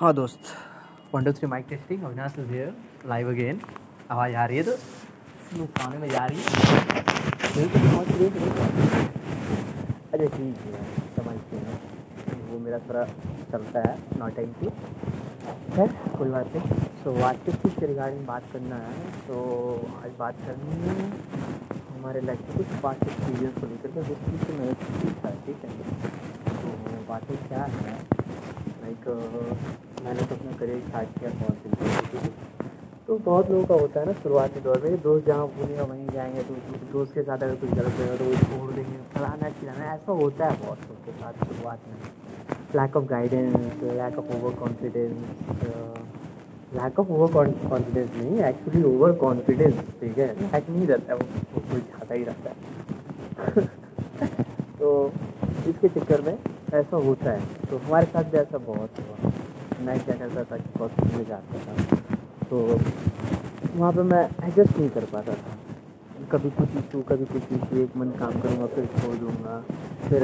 हाँ दोस्त one two three mike testing Avinash is here live again आवाज़ आ रही है तो? खाने में जा रही है। अरे ठीक है समझते हैं वो मेरा थोड़ा चलता है नौटंकी खैर, कोई बात नहीं। सो आज किस चीज़ के रिगार्डिंग बात करना है। तो आज बात करनी है हमारे लाइफ में कुछ पास्ट एक्सपीरियंस को लेकर के जिस चीज़ से मैंने सीखा है ठीक है। तो बातें क्या है? लाइक मैंने तो अपना करियर स्टार्ट किया है? तो बहुत लोगों का होता है ना शुरुआती दौर में दोस्त जहाँ बोलेगा वहीं जाएँगे तो दोस्त के साथ अगर कुछ गलत होगा तो वो छोड़ देंगे, फलाना खिलाना ऐसा होता है बहुत लोग के साथ शुरुआत में। Lack of guidance lack of over confidence lack of over confidence नहीं एक्चुअली ओवर कॉन्फिडेंस ठीक है? लैक नहीं रहता है, वो कोई ज़्यादा ही रहता है। तो इसके चक्कर में ऐसा होता है। तो हमारे साथ भी ऐसा बहुत हुआ। मैं क्या करता था कि बहुत में जाता था। तो वहाँ पे मैं एडजस्ट नहीं कर पाता था। कभी कुछ इशू कभी कुछ इशू एक मन काम करूँगा, फिर छोड़ दूँगा। फिर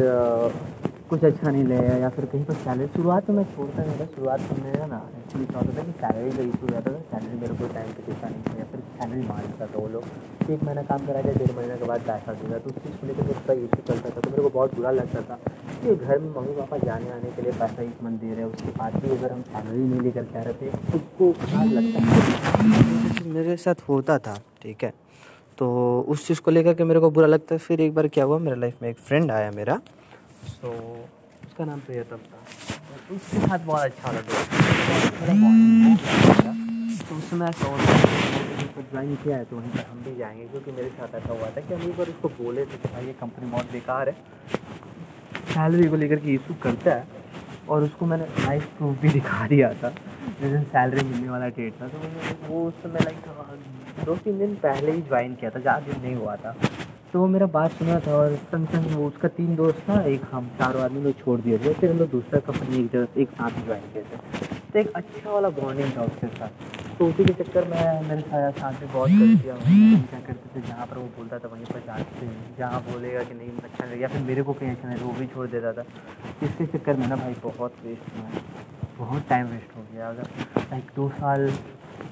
कुछ अच्छा नहीं लगेगा या फिर कहीं पर सैलरी शुरुआत में मैं छोड़ता नहीं था। शुरुआत में मेरा ना एक्चुअली क्या होता था कि सैलरी का इशू रहता था। सैलरी मेरे को टाइम पे देता नहीं था या फिर सैलरी मार देता था वो लोग। एक महीना काम करा के डेढ़ महीने के बाद पैसा देगा तो उस चीज़ को लेकर का इशू चलता था तो मेरे को बहुत बुरा लगता था। कि घर में मम्मी पापा जाने आने के लिए पैसा एक रहे हैं, उसके बाद भी अगर हम सैलरी नहीं लेकर के रहे थे, खुद को लगता है। मेरे साथ होता था, ठीक है? तो उस चीज़ को लेकर के मेरे को बुरा लगता है। फिर एक बार क्या हुआ, मेरे लाइफ में एक फ्रेंड आया मेरा। सो उसका नाम प्रियतम था। तो उसके साथ बहुत अच्छा लगा। तो उस समय ऐसा होता तो ज्वाइन किया है तो वहीं पर हम भी जाएँगे। क्योंकि मेरे साथ ऐसा हुआ था कि हम एक बार उसको बोले थे कि भाई ये कंपनी बहुत बेकार है। सैलरी को लेकर के इशू करता है और उसको मैंने लाइफ प्रूफ भी दिखा दिया था। जिस दिन सैलरी मिलने वाला डेट था तो मैंने वो उस समय लाइक दो तीन दिन पहले ही ज्वाइन किया था, ज़्यादा दिन नहीं हुआ था। तो वो मेरा बात सुना था और संग संग वो उसका तीन दोस्त था एक हम, चारों आदमी लोग छोड़ दिए थे, फिर हम लोग दूसरा कंपनी एक जगह, एक साथ ही ज्वाइन किए थे। तो एक अच्छा वाला बॉन्डिंग था उसके साथ। तो उसी के चक्कर में मेरे साथ में बहुत कर दिया क्या करते थे? जहाँ पर वो बोलता था वहीं पर जाते जहाँ बोलेगा कि नहीं अच्छा नहीं या फिर मेरे को कहीं अच्छा नहीं वो भी छोड़ देता था। इसके चक्कर में ना भाई बहुत वेस्ट हुआ है। बहुत टाइम वेस्ट हो गया। अगर लाइक दो साल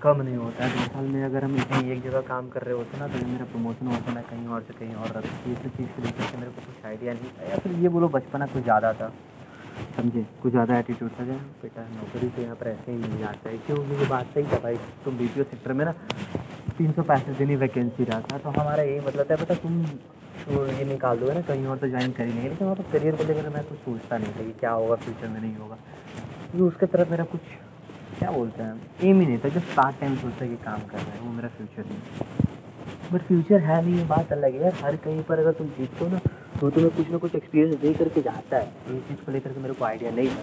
कम नहीं होता है दो साल में अगर हम कहीं एक जगह काम कर रहे होते ना तो मेरा प्रमोशन होता ना कहीं और से कहीं और ये सब चीज़ को लेकर के मेरे को कुछ आइडिया नहीं था। या फिर ये बोलो बचपना कुछ ज़्यादा था। समझे? कुछ ज़्यादा एटीट्यूड था क्या? बेटा, नौकरी तो यहाँ पर ऐसे ही नहीं जाता है। क्यों? ये बात सही था भाई। तुम बी पी ओ सेक्टर में ना तीन सौ पैंसठ दिन ही वैकेंसी रहा था। तो हमारा यही मतलब था, बेटा, तुम तो ये निकाल दोगे ना, कहीं और तो ज्वाइन कर ही नहीं लेकिन वहाँ पर करियर को लेकर मैं कुछ सोचता नहीं था कि क्या होगा फ्यूचर में नहीं होगा। क्योंकि उसके तरफ़ मेरा कुछ, क्या बोलते हैं एम ही नहीं था। जब पार्ट टाइम सोचता कि काम कर रहे हैं, वो मेरा फ्यूचर नहीं। बट फ्यूचर है नहीं, ये बात अलग है। यार हर कहीं पर अगर तुम जीतते हो ना तो तुम्हें कुछ ना कुछ एक्सपीरियंस दे करके जाता है। ये चीज़ को लेकर के मेरे को आइडिया नहीं था,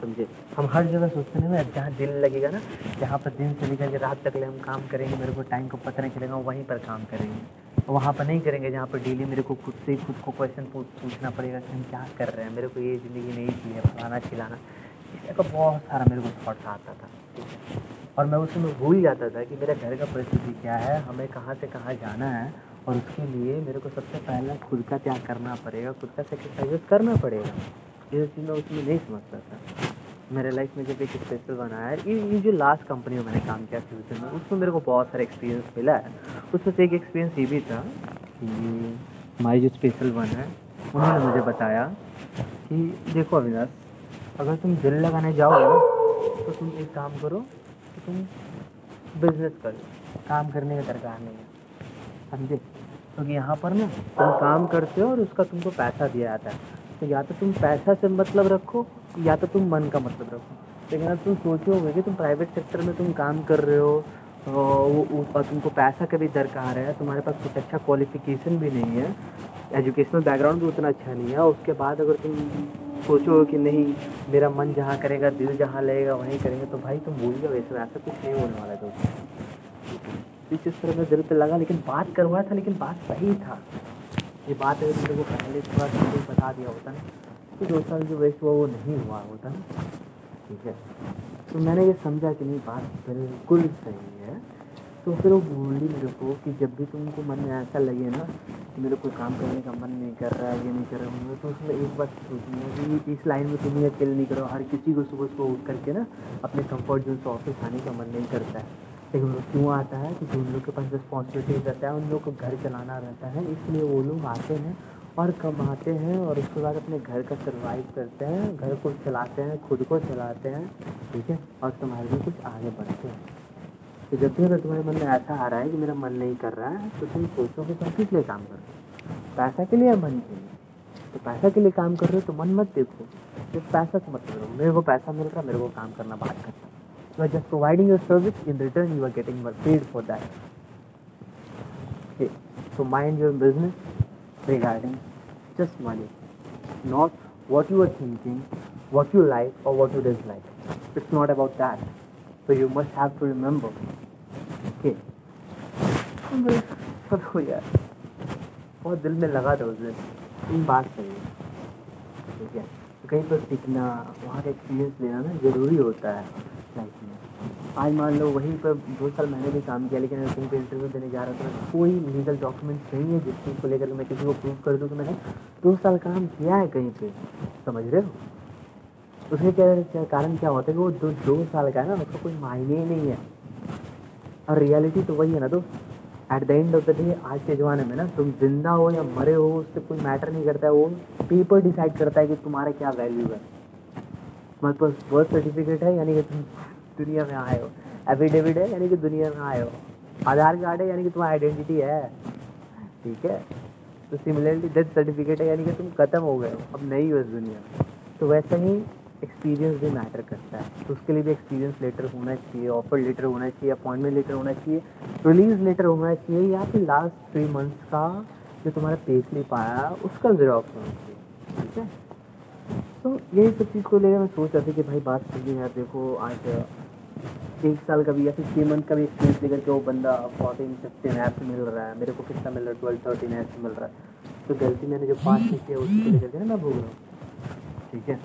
समझे? हम हर जगह सोचते हैं ना, जहाँ दिल लगेगा ना, जहाँ पर दिन से लेकर के रात तक ले हम काम करेंगे, मेरे को टाइम को पता नहीं चलेगा, वहीं पर काम करेंगे। वहाँ पर नहीं करेंगे, जहाँ पर डेली मेरे को खुद से खुद को क्वेश्चन पूछना पड़ेगा कि हम क्या कर रहे हैं। मेरे को ये ज़िंदगी नहीं चाहिए फलाना खिलाना का बहुत सारा मेरे को थॉट्स आता था और मैं उसमें भूल जाता था कि मेरे घर का परिस्थिति क्या है, हमें कहाँ से कहाँ जाना है और उसके लिए मेरे को सबसे पहले खुद का त्याग करना पड़ेगा, खुद का सेक्रीफाइस करना पड़ेगा। ये चीज़ मैं उसमें नहीं समझता था। मेरे लाइफ में जब एक स्पेशल बनाया है, ये जो लास्ट कंपनी में मैंने काम किया फ्यूचर में उसमें मेरे को बहुत सारा एक्सपीरियंस मिला है। उसमें से एक एक्सपीरियंस ये भी था कि हमारी जो स्पेशल वन है, उन्होंने मुझे बताया कि देखो अविनाश, अगर तुम दिल लगाने जाओगे ना तो तुम एक काम करो तो तुम बिज़नेस करो, काम करने का दरकार नहीं है। समझे? क्योंकि तो यहाँ पर ना तुम काम करते हो और उसका तुमको पैसा दिया जाता है। तो या तो तुम पैसा से मतलब रखो, या तो तुम मन का मतलब रखो। लेकिन अगर तुम सोचोगे कि तुम प्राइवेट सेक्टर में तुम काम कर रहे हो वो और तुमको पैसा का भी दरकार है? तुम्हारे पास कुछ अच्छा क्वालिफिकेशन भी नहीं है। एजुकेशनल बैकग्राउंड भी उतना अच्छा नहीं है। उसके बाद अगर तुम सोचो कि नहीं, मेरा मन जहाँ करेगा, दिल जहाँ लगेगा, वहीं करेंगे तो भाई तुम भूल जाओ वैसे ऐसा कुछ नहीं होने वाला दोस्त चीज़ पर मैं दिल पे लगा, लेकिन बात करवाया था, लेकिन बात सही था। ये बात अगर मेरे को पहले थोड़ा सा बता दिया होता ना तो दो साल जो वेस्ट हुआ, वो नहीं हुआ होता ना। ठीक है? तो मैंने ये समझा कि नहीं, बात बिल्कुल सही है। तो फिर वो बोली मेरे को कि जब भी तुमको मन में ऐसा लगे ना, कि मेरे कोई काम करने का मन नहीं कर रहा है, ये नहीं कर रहा हूँ तो उसमें एक बात सोचना कि इस लाइन में तुम ही अकेले नहीं करो, हर किसी को सुबह सुबह उठ करके ना, अपने कंफर्ट जोन से ऑफ़िस आने का मन नहीं करता है। लेकिन वो क्यों आता है क्योंकि उन लोग के पास रिस्पॉन्सिबिलिटी रहता है, उन लोग को घर चलाना रहता है, इसलिए वो लोग आते हैं और कमाते हैं और उसके बाद अपने घर का सर्वाइव करते हैं, घर को चलाते हैं, खुद को चलाते हैं, ठीक है? और तुम्हारे भी कुछ आगे बढ़ते हैं। तो जब भी अगर तुम्हारे मन में ऐसा आ रहा है कि मेरा मन नहीं कर रहा है तो तुम सोचो कि तुम किस लिए काम कर रहे हो? पैसा के लिए या मन के लिए? तो पैसा के लिए काम कर रहे हो तो मन मत देखो। सिर्फ़ पैसा को मत करो मेरे को पैसा मिल रहा मेरे को काम करना बात करता you are just providing your service in return you are getting paid for that so mind your business regarding just money not what you are thinking what you like or what you dislike it's not about that so you must have to remember okay चलो यार बहुत दिल में लगा था उस दिन इन बात सही है ठीक है तो कहीं पर सीखना वहाँ का एक्सपीरियंस लेना ना ज़रूरी होता है लाइफ में आज मान लो वहीं पर दो साल मैंने भी काम किया, लेकिन कहीं पर इंटरव्यू देने जा रहा था कोई लीगल डॉक्यूमेंट्स नहीं है जिस चीज़ को लेकर मैं किसी को प्रूव कर दूँ कि मैंने दो साल काम किया है कहीं पे। समझ रहे हो? उसमें क्या कारण क्या होता है कि वो दो दो साल का है ना, उसका कोई मायने ही नहीं है। और रियलिटी तो वही है ना, दोस्त। At the end of the day आज के ज़माने में ना, तुम ज़िंदा हो या मरे हो, उससे कोई मैटर नहीं करता है, वो पेपर डिसाइड करता है कि तुम्हारा क्या वैल्यू है। तुम्हारे पास बर्थ सर्टिफिकेट है, यानी कि तुम दुनिया में आए हो। एफिडेविट है, यानी कि दुनिया में आए हो। आधार कार्ड है, यानी कि तुम्हारी आइडेंटिटी है। ठीक है? तो सिमिलरली डेथ सर्टिफिकेट है, यानी कि तुम खत्म हो गए हो, अब नहीं हो इस दुनिया में। तो वैसा ही एक्सपीरियंस भी मैटर करता है। तो उसके लिए भी एक्सपीरियंस लेटर होना चाहिए ऑफ़र लेटर होना चाहिए अपॉइंटमेंट लेटर होना चाहिए रिलीज़ लेटर होना चाहिए, या फिर लास्ट थ्री मंथ्स का जो तुम्हारा पे स्लिप आया, उसका जेरॉक्स होना चाहिए। ठीक है? तो यही सब चीज़ को लेकर मैं सोच रहा था कि भाई बात सही है यार, देखो आज एक साल का भी या फिर छः मंथ का भी एक्सपीरियंस लेकर के वो बंदा फोर्टीन फिफ्टीन ऐप मिल रहा है, मेरे को कितना मिल रहा है ट्वेल्व थर्टीन ऐप मिल रहा है। तो गलती मैंने जो पाँच नहीं किया उसको लेकर के ना मैं भूल रहा हूँ। ठीक है?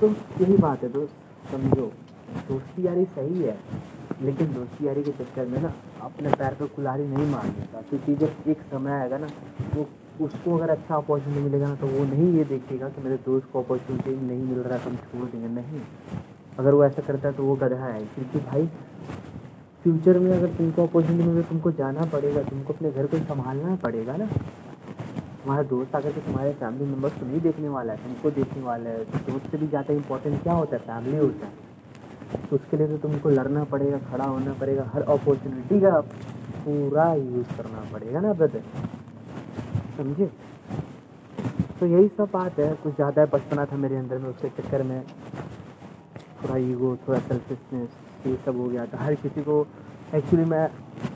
तो यही बात है दोस्त, समझो। दोस्ती यारी सही है, लेकिन दोस्ती यारी के चक्कर में ना अपने पैर पर कुल्हाड़ी नहीं मार देता, क्योंकि जब एक समय आएगा ना, वो उसको अगर अच्छा अपॉर्चुनिटी मिलेगा ना तो वो नहीं ये देखेगा कि मेरे दोस्त को अपॉर्चुनिटी नहीं मिल रहा तो हम छोड़ देंगे। नहीं। अगर वो ऐसा करता है तो वो गधा है। क्योंकि भाई फ्यूचर में अगर तुमको अपॉर्चुनिटी मिले, तुमको जाना पड़ेगा, तुमको अपने घर को संभालना पड़ेगा ना। तुम्हारा दोस्त अगर तो तुम्हारे फैमिली मेंबर्स को नहीं देखने वाला है, तुमको देखने वाला है। तो दोस्त से भी ज़्यादा इंपॉर्टेंट क्या होता है? फैमिली होता है। तो उसके लिए तो तुमको लड़ना पड़ेगा, खड़ा होना पड़ेगा, हर अपॉर्चुनिटी का पूरा यूज़ करना पड़ेगा ना ब्रदर समझे? तो यही सब बात है। कुछ ज़्यादा बचपना था मेरे अंदर में, उसके चक्कर में। थोड़ा ईगो थोड़ा सेल्फिशनेस ये सब हो गया था। हर किसी को एक्चुअली मैं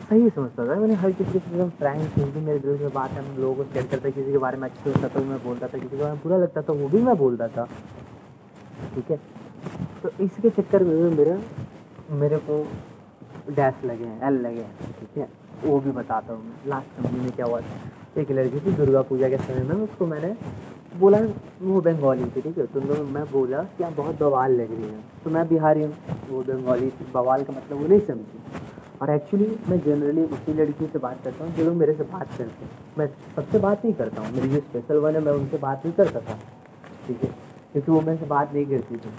सही समझता था। मैंने हर किसी साथ फ्रैंक भी मेरे दिल में बात है। हम लोगों को शेयर करते किसी के बारे में अच्छे होता था मैं बोलता था, किसी के बारे में बुरा लगता था, वो भी मैं बोलता था। ठीक है? तो इसके चक्कर में मेरा, मेरे को डैश लगे हैं एल लगे हैं। ठीक है? वो भी बताता हूँ लास्ट कंपनी में क्या हुआ था? एक लड़की थी, दुर्गा पूजा के समय में। उसको मैंने बोला, वो बंगाली थी, ठीक है? तो मैं बोला कि आप बहुत बवाल लग रही हैं। तो मैं बिहारी हूँ, वो बंगाली बवाल का मतलब वो नहीं समझी। और एक्चुअली मैं जनरली उसी लड़की से बात करता हूँ, जो लोग मेरे से बात करते हैं। मैं सबसे बात नहीं करता हूँ। मेरी जो स्पेशल वन है मैं उनसे बात नहीं करता था, ठीक है? क्योंकि वो मेरे से बात नहीं करती थी।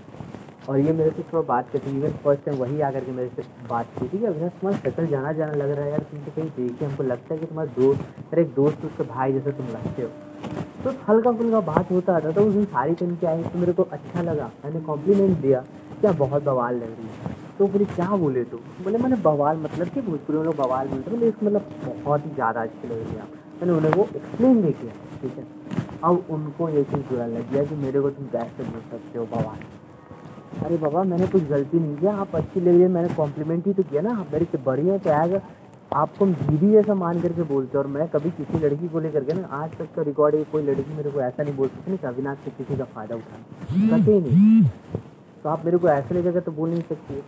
और ये मेरे से थोड़ा बात करती इवन फ़र्स्ट टाइम वही आकर के मेरे से बात की थी कि अभी तुम्हारा शक्ल जाना जाना लग रहा है यार तुमसे कहीं देखिए हमको लगता है कि तुम्हारा दोस्त मेरे एक दोस्त उसके भाई जैसे तुम लगते हो। तो हल्का फुल्का बात होता था तो उस दिन साड़ी पहन के आई तो मेरे को अच्छा लगा। मैंने कॉम्प्लीमेंट दिया क्या बहुत बवाल लग रही है। तो बोले, क्या बोले तो? बोले, मैंने बवाल मतलब कि भोजपुरी में लोग बवाल बोलते बोले इसका मतलब बहुत ही ज़्यादा अच्छी लग रही है मैंने उन्हें वो एक्सप्लेन नहीं किया, ठीक है। अब उनको ये चीज़ बुरा लग गया कि मेरे को तुम कैसे बोल सकते हो बवाल। अरे बाबा, मैंने कुछ गलती नहीं किया। आप अच्छी लग रही है मैंने कॉम्प्लीमेंट ही तो किया ना। आप मेरे से बड़ी है आपको दीदी ऐसा मान करके बोलते और मैं कभी किसी लड़की को लेकर के ना, आज तक का रिकॉर्ड है, कोई लड़की मेरे को ऐसा नहीं बोल सकती ना अविनाश से किसी का फ़ायदा उठाना। कभी नहीं। तो आप मेरे को ऐसे लेकर तो बोल नहीं सकती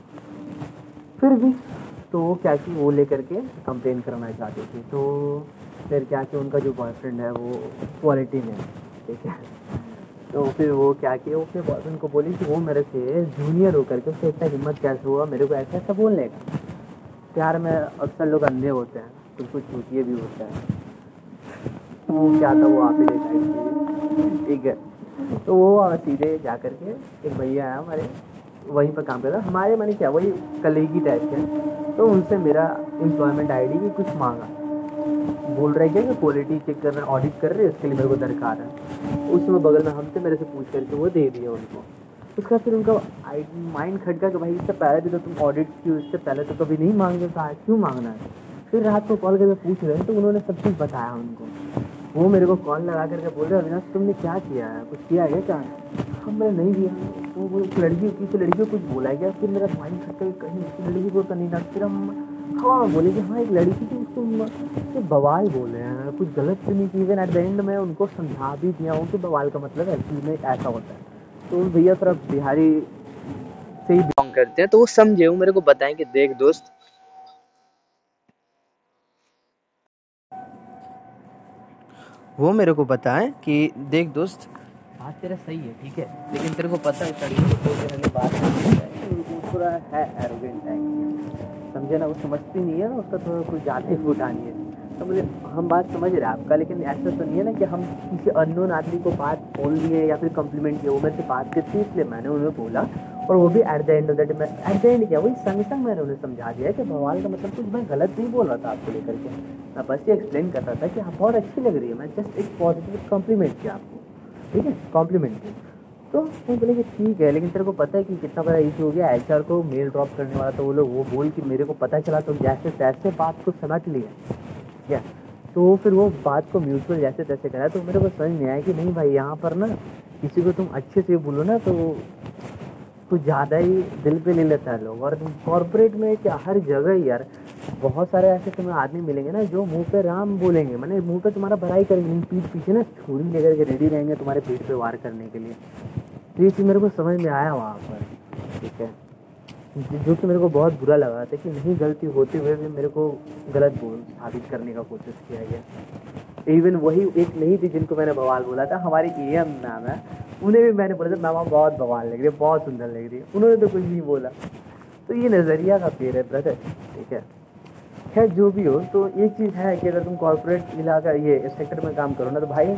फिर भी तो वो क्या कि वो लेकर के कंप्लेन करना चाहते थे। तो फिर क्या कि उनका जो बॉयफ्रेंड है, वो क्वालिटी में ठीक है। तो फिर वो क्या किया? अपने बॉयफ्रेंड को बोली कि वो मेरे से जूनियर होकर के उससे इतना हिम्मत कैसे हुआ? मेरे को ऐसा ऐसा बोलने का। प्यार में अक्सर लोग अंधे होते हैं कुछ कुछ चूतिए भी होते हैं। वो क्या था, वो आप ही डिसाइड ठीक है तो वो सीधे जा कर के एक भैया है हमारे, वहीं पर काम करता हमारे मैंने क्या, वही कलेगी टाइप के। तो उनसे मेरा एम्प्लॉयमेंट आईडी की कुछ मांगा। बोल रहे क्या कि क्वालिटी चेक कर रहे हैं ऑडिट कर रहे हैं इसके लिए मेरे को दरकार है। उसमें बगल में हमसे मेरे से पूछ करके वो दे दिया उनको। उसका फिर उनका माइंड खटका कि भाई इससे पहले भी तो तुम ऑडिट की, इससे पहले तो कभी नहीं मांगे तो आज क्यों मांगना है? फिर रात को कॉल करके पूछ रहे हैं तो उन्होंने सब कुछ बताया उनको। वो मेरे को कॉल लगा करके बोल रहे अविनाश, तुमने क्या किया है? कुछ किया है क्या हम मैंने नहीं किया। वो वो लड़की किसी लड़की को कुछ बोला है क्या? फिर मेरा माइंड खटका कहीं उस लड़की को तो नहीं था। फिर हम हाँ बोले कि हाँ एक लड़की थी, उसको बवाल बोले हैं, कुछ गलत तो नहीं इवन एट द एंड में उनको समझा भी दिया हूँ कि बवाल का मतलब एक्चुअली में ऐसा होता है। तो भैया थोड़ा बिहारी से ही बिलोंग करते हैं तो वो समझे, वो मेरे को बताएँ कि देख दोस्त। वो मेरे को बताएँ कि देख दोस्त, बात तेरा सही है, ठीक है, लेकिन तेरे को पता है बात थोड़ा है एरोगेंट टाइप समझे ना, वो समझती नहीं है ना उसका थोड़ा कुछ ज़्यादा फुटानी है। तो मुझे, हम बात समझ रहे हैं आपका, लेकिन ऐसा तो नहीं है ना कि हम किसी अननोन आदमी को बात बोल दिए या फिर कम्प्लीमेंट किए वो मेरे से बात करती इसलिए मैंने उन्हें बोला, और वो भी at the end of the day मैं एट द एंड क्या, वही संग संग मैंने उन्हें समझा दिया कि भगवान का मतलब कुछ मैं गलत नहीं बोल रहा था आपको लेकर के। मैं बस ये एक्सप्लेन कर रहा था कि आप बहुत अच्छी लग रही है, मैं जस्ट एक पॉजिटिव कॉम्प्लीमेंट किया आपको। ठीक है? कॉम्प्लीमेंट किया। तो वो बोले कि ठीक है, लेकिन तेरे को पता है कि कितना बड़ा इशू हो गया एचआर को मेल ड्रॉप करने वाला तो वो लोग, वो बोल कि मेरे को पता चला तो जैसे तैसे बात को समझ लिया क्या तो फिर वो बात को म्यूचुअल जैसे तैसे करा तो मेरे को समझ नहीं आया कि नहीं भाई, यहाँ पर ना किसी को तुम अच्छे से बोलो ना तो कुछ ज़्यादा ही दिल पे ले लेता है लोग। और कॉरपोरेट में क्या, हर जगह यार बहुत सारे ऐसे तुम्हें आदमी मिलेंगे ना जो मुँह पे राम बोलेंगे। मैंने मुँह पे तुम्हारा भराई करेंगे पीठ पीछे ना छुरी लेकर के रेडी रहेंगे तुम्हारे पीठ पे वार करने के लिए। तो ये चीज़ मेरे को समझ में आया वहाँ पर, ठीक है? जो कि मेरे को बहुत बुरा लगा था कि नहीं, गलती होते हुए भी मेरे को गलत बोल साबित करने का कोशिश किया गया। इवन वही एक नहीं थी जिनको मैंने बवाल बोला था, हमारी ए एम मैम है, उन्हें भी मैंने बोला था, मैम बहुत बवाल लग रही है, बहुत सुंदर लग रही है। उन्होंने तो कुछ नहीं बोला। तो ये नज़रिया का पेड़ है ब्रदर ठीक है? खैर जो भी हो तो एक चीज़ है कि अगर तुम कॉरपोरेट इलाका, ये सेक्टर में काम करो ना तो भाई,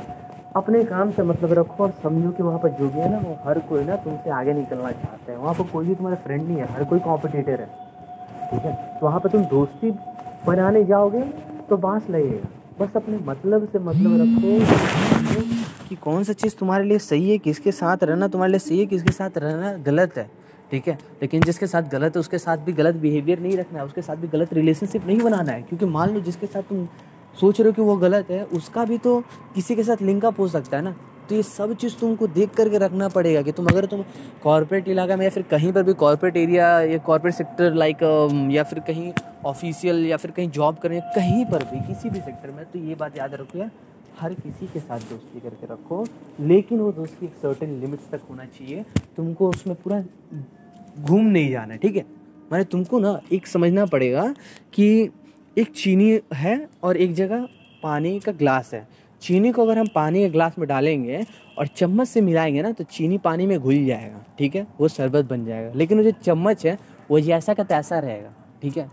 अपने काम से मतलब रखो और समझो कि वहाँ पर जो भी है ना, वो हर कोई ना तुमसे आगे निकलना चाहते हैं। वहाँ पर कोई भी तुम्हारा फ्रेंड नहीं है, हर कोई कॉम्पिटिटर है, ठीक है? तो वहाँ पर तुम दोस्ती बनाने जाओगे तो बाँस लगेगा। बस अपने मतलब से मतलब रखो कि कौन सा चीज़ तुम्हारे लिए सही है, किसके साथ रहना, तुम्हारे लिए सही है, किसके साथ रहना गलत है। ठीक है? लेकिन जिसके साथ गलत है, उसके साथ भी गलत बिहेवियर नहीं रखना है, उसके साथ भी गलत रिलेशनशिप नहीं बनाना है। क्योंकि मान लो जिसके साथ तुम सोच रहे हो कि वो गलत है, उसका भी तो किसी के साथ लिंकअप हो सकता है ना? तो ये सब चीज़ तुमको देख करके रखना पड़ेगा कि तुम अगर तुम कॉर्पोरेट इलाका में या फिर कहीं पर भी कॉर्पोरेट एरिया या कॉर्पोरेट सेक्टर लाइक या फिर कहीं ऑफिशियल या फिर कहीं जॉब करें कहीं पर भी, किसी भी सेक्टर में तो ये बात याद रखो यार, हर किसी के साथ दोस्ती करके रखो। लेकिन वो दोस्ती एक सर्टेन लिमिट्स तक होना चाहिए। तुमको उसमें पूरा घूम नहीं जाना है, ठीक है? मैंने तुमको ना एक समझना पड़ेगा कि एक चीनी है और एक जगह पानी का ग्लास है। चीनी को अगर हम पानी के ग्लास में डालेंगे और चम्मच से मिलाएँगे ना तो चीनी पानी में घुल जाएगा, ठीक है? वो शरबत बन जाएगा। लेकिन वो जो चम्मच है, वो जैसा का तैसा रहेगा, ठीक है?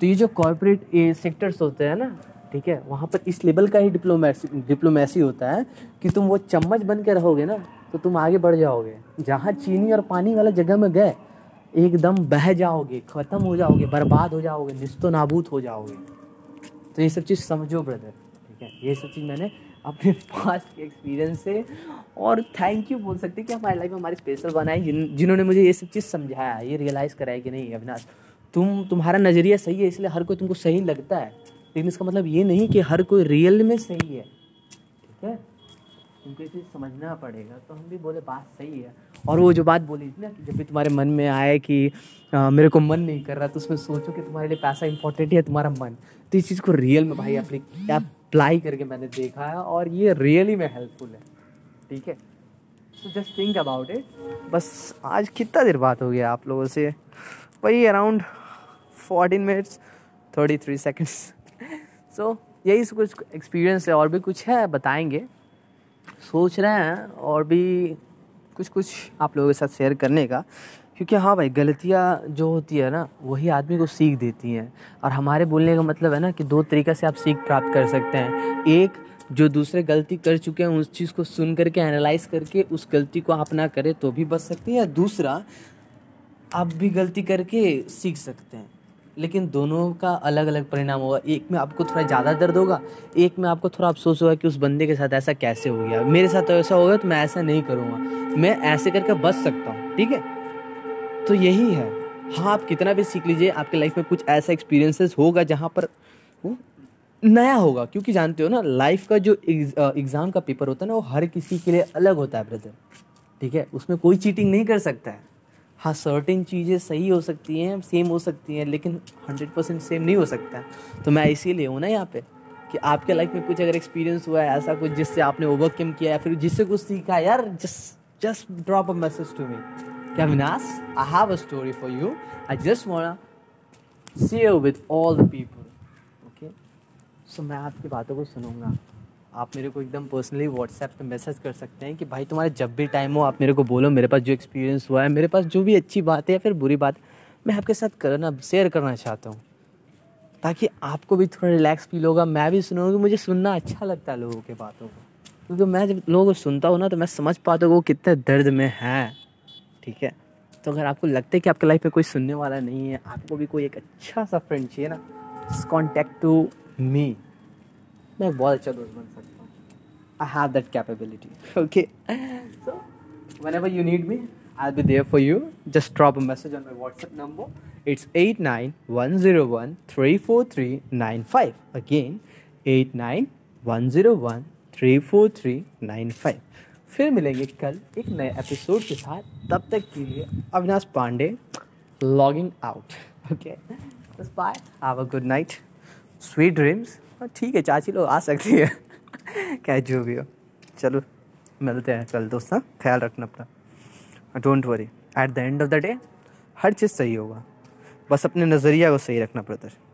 तो ये जो कॉरपोरेट सेक्टर्स होते हैं ना, ठीक है? वहाँ पर इस लेवल का ही डिप्लोमेसी डिप्लोमेसी होता है कि तुम वो चम्मच बन के रहोगे ना तो तुम आगे बढ़ जाओगे। जहाँ चीनी और पानी वाला जगह में गए एकदम बह जाओगे, ख़त्म हो जाओगे, बर्बाद हो जाओगे निस्तो नाबूद हो जाओगे। तो ये सब चीज़ समझो ब्रदर ठीक है? ये सब चीज़ मैंने अपने पास्ट के एक्सपीरियंस से और थैंक यू बोल सकते कि हमारी लाइफ में हमारी स्पेशल बनाई, जिन, जिन्होंने मुझे ये सब चीज़ समझाया, ये रियलाइज़ कराया कि नहीं, अविनाश, तुम, तुम्हारा नज़रिया सही है, इसलिए हर कोई तुमको सही लगता है। लेकिन इसका मतलब ये नहीं कि हर कोई रियल में सही है, ठीक है? ये चीज़ समझना पड़ेगा तो हम भी बोले बात सही है। और वो जो बात बोली थी ना कि जब भी तुम्हारे मन में आए कि आ, मेरे को मन नहीं कर रहा तो उसमें सोचो कि तुम्हारे लिए पैसा इंपॉर्टेंट है तुम्हारा मन। तो इस चीज़ को रियल में भाई अप्लाई करके मैंने देखा है और ये रियली में हेल्पफुल है। ठीक है? So just think about it बस आज कितना देर बात हो गया आप लोगों से? वही around fourteen minutes thirty three seconds so यही कुछ एक्सपीरियंस है और भी कुछ है बताएँगे। सोच रहे हैं और भी कुछ कुछ आप लोगों के साथ शेयर करने का। क्योंकि हाँ भाई, गलतियाँ जो होती है ना, वही आदमी को सीख देती हैं। और हमारे बोलने का मतलब है ना कि दो तरीक़े से आप सीख प्राप्त कर सकते हैं। एक, जो दूसरे गलती कर चुके हैं, उस चीज़ को सुन करके एनालाइज करके, उस गलती को आप ना करें तो भी बच सकते हैं। या दूसरा, आप भी गलती करके सीख सकते हैं। लेकिन दोनों का अलग अलग परिणाम होगा। एक में आपको थोड़ा ज़्यादा दर्द होगा, एक में आपको थोड़ा अफसोस होगा कि उस बंदे के साथ ऐसा कैसे हो गया। मेरे साथ तो ऐसा होगा तो मैं ऐसा नहीं करूँगा। मैं ऐसे करके बच सकता हूँ, ठीक है? तो यही है। हाँ आप कितना भी सीख लीजिए, आपके लाइफ में कुछ ऐसा एक्सपीरियंसेस होगा जहाँ पर वो नया होगा। क्योंकि जानते हो ना लाइफ का जो एग्ज़ाम का पेपर होता है ना, वो हर किसी के लिए अलग होता है ब्रदर ठीक है? उसमें कोई चीटिंग नहीं कर सकता है। हाँ सर्टेन चीज़ें सही हो सकती हैं सेम हो सकती हैं, लेकिन हंड्रेड परसेंट सेम नहीं हो सकता। तो मैं इसीलिए हूँ ना यहाँ पे कि आपके लाइफ में कुछ अगर एक्सपीरियंस हुआ है, ऐसा कुछ जिससे आपने ओवरकम किया है फिर जिससे कुछ सीखा है यार just just drop a message to me क्या Avinash I have a story for you I just want share with all the people okay so मैं आपकी बातों को सुनूँगा। आप मेरे को एकदम पर्सनली व्हाट्सएप पे मैसेज कर सकते हैं कि भाई तुम्हारे जब भी टाइम हो, आप मेरे को बोलो, मेरे पास जो एक्सपीरियंस हुआ है, मेरे पास जो भी अच्छी बात है या फिर बुरी बात, मैं आपके साथ करना शेयर करना चाहता हूँ। ताकि आपको भी थोड़ा रिलैक्स फील होगा, मैं भी सुनूँगा मुझे सुनना अच्छा लगता है लोगों के बातों को। क्योंकि मैं जब लोगों को सुनता हूँ ना तो मैं समझ पाता हूँ वो कितने दर्द में है, ठीक है? तो अगर आपको लगता है कि आपके लाइफ में कोई सुनने वाला नहीं है, आपको भी कोई एक अच्छा सा फ्रेंड चाहिए ना कॉन्टैक्ट टू मी मैं बहुत अच्छा दोस्त बन सकता हूँ। I have that capability okay so whenever you need me I be there for you just drop a message on my WhatsApp number it's eight nine one zero one three four three nine five again eight nine one zero one three four three nine five फिर मिलेंगे कल एक नए episode के साथ। तब तक के लिए Avinash Pandey logging out okay bye have a good night sweet dreams ठीक है, चाची लोग आ सकती है। क्या जो भी हो। चलो, मिलते हैं कल दोस्त हाँ ख्याल रखना अपना। Don't worry at the end of the day हर चीज़ सही होगा। बस अपने नज़रिया को सही रखना पड़ता है।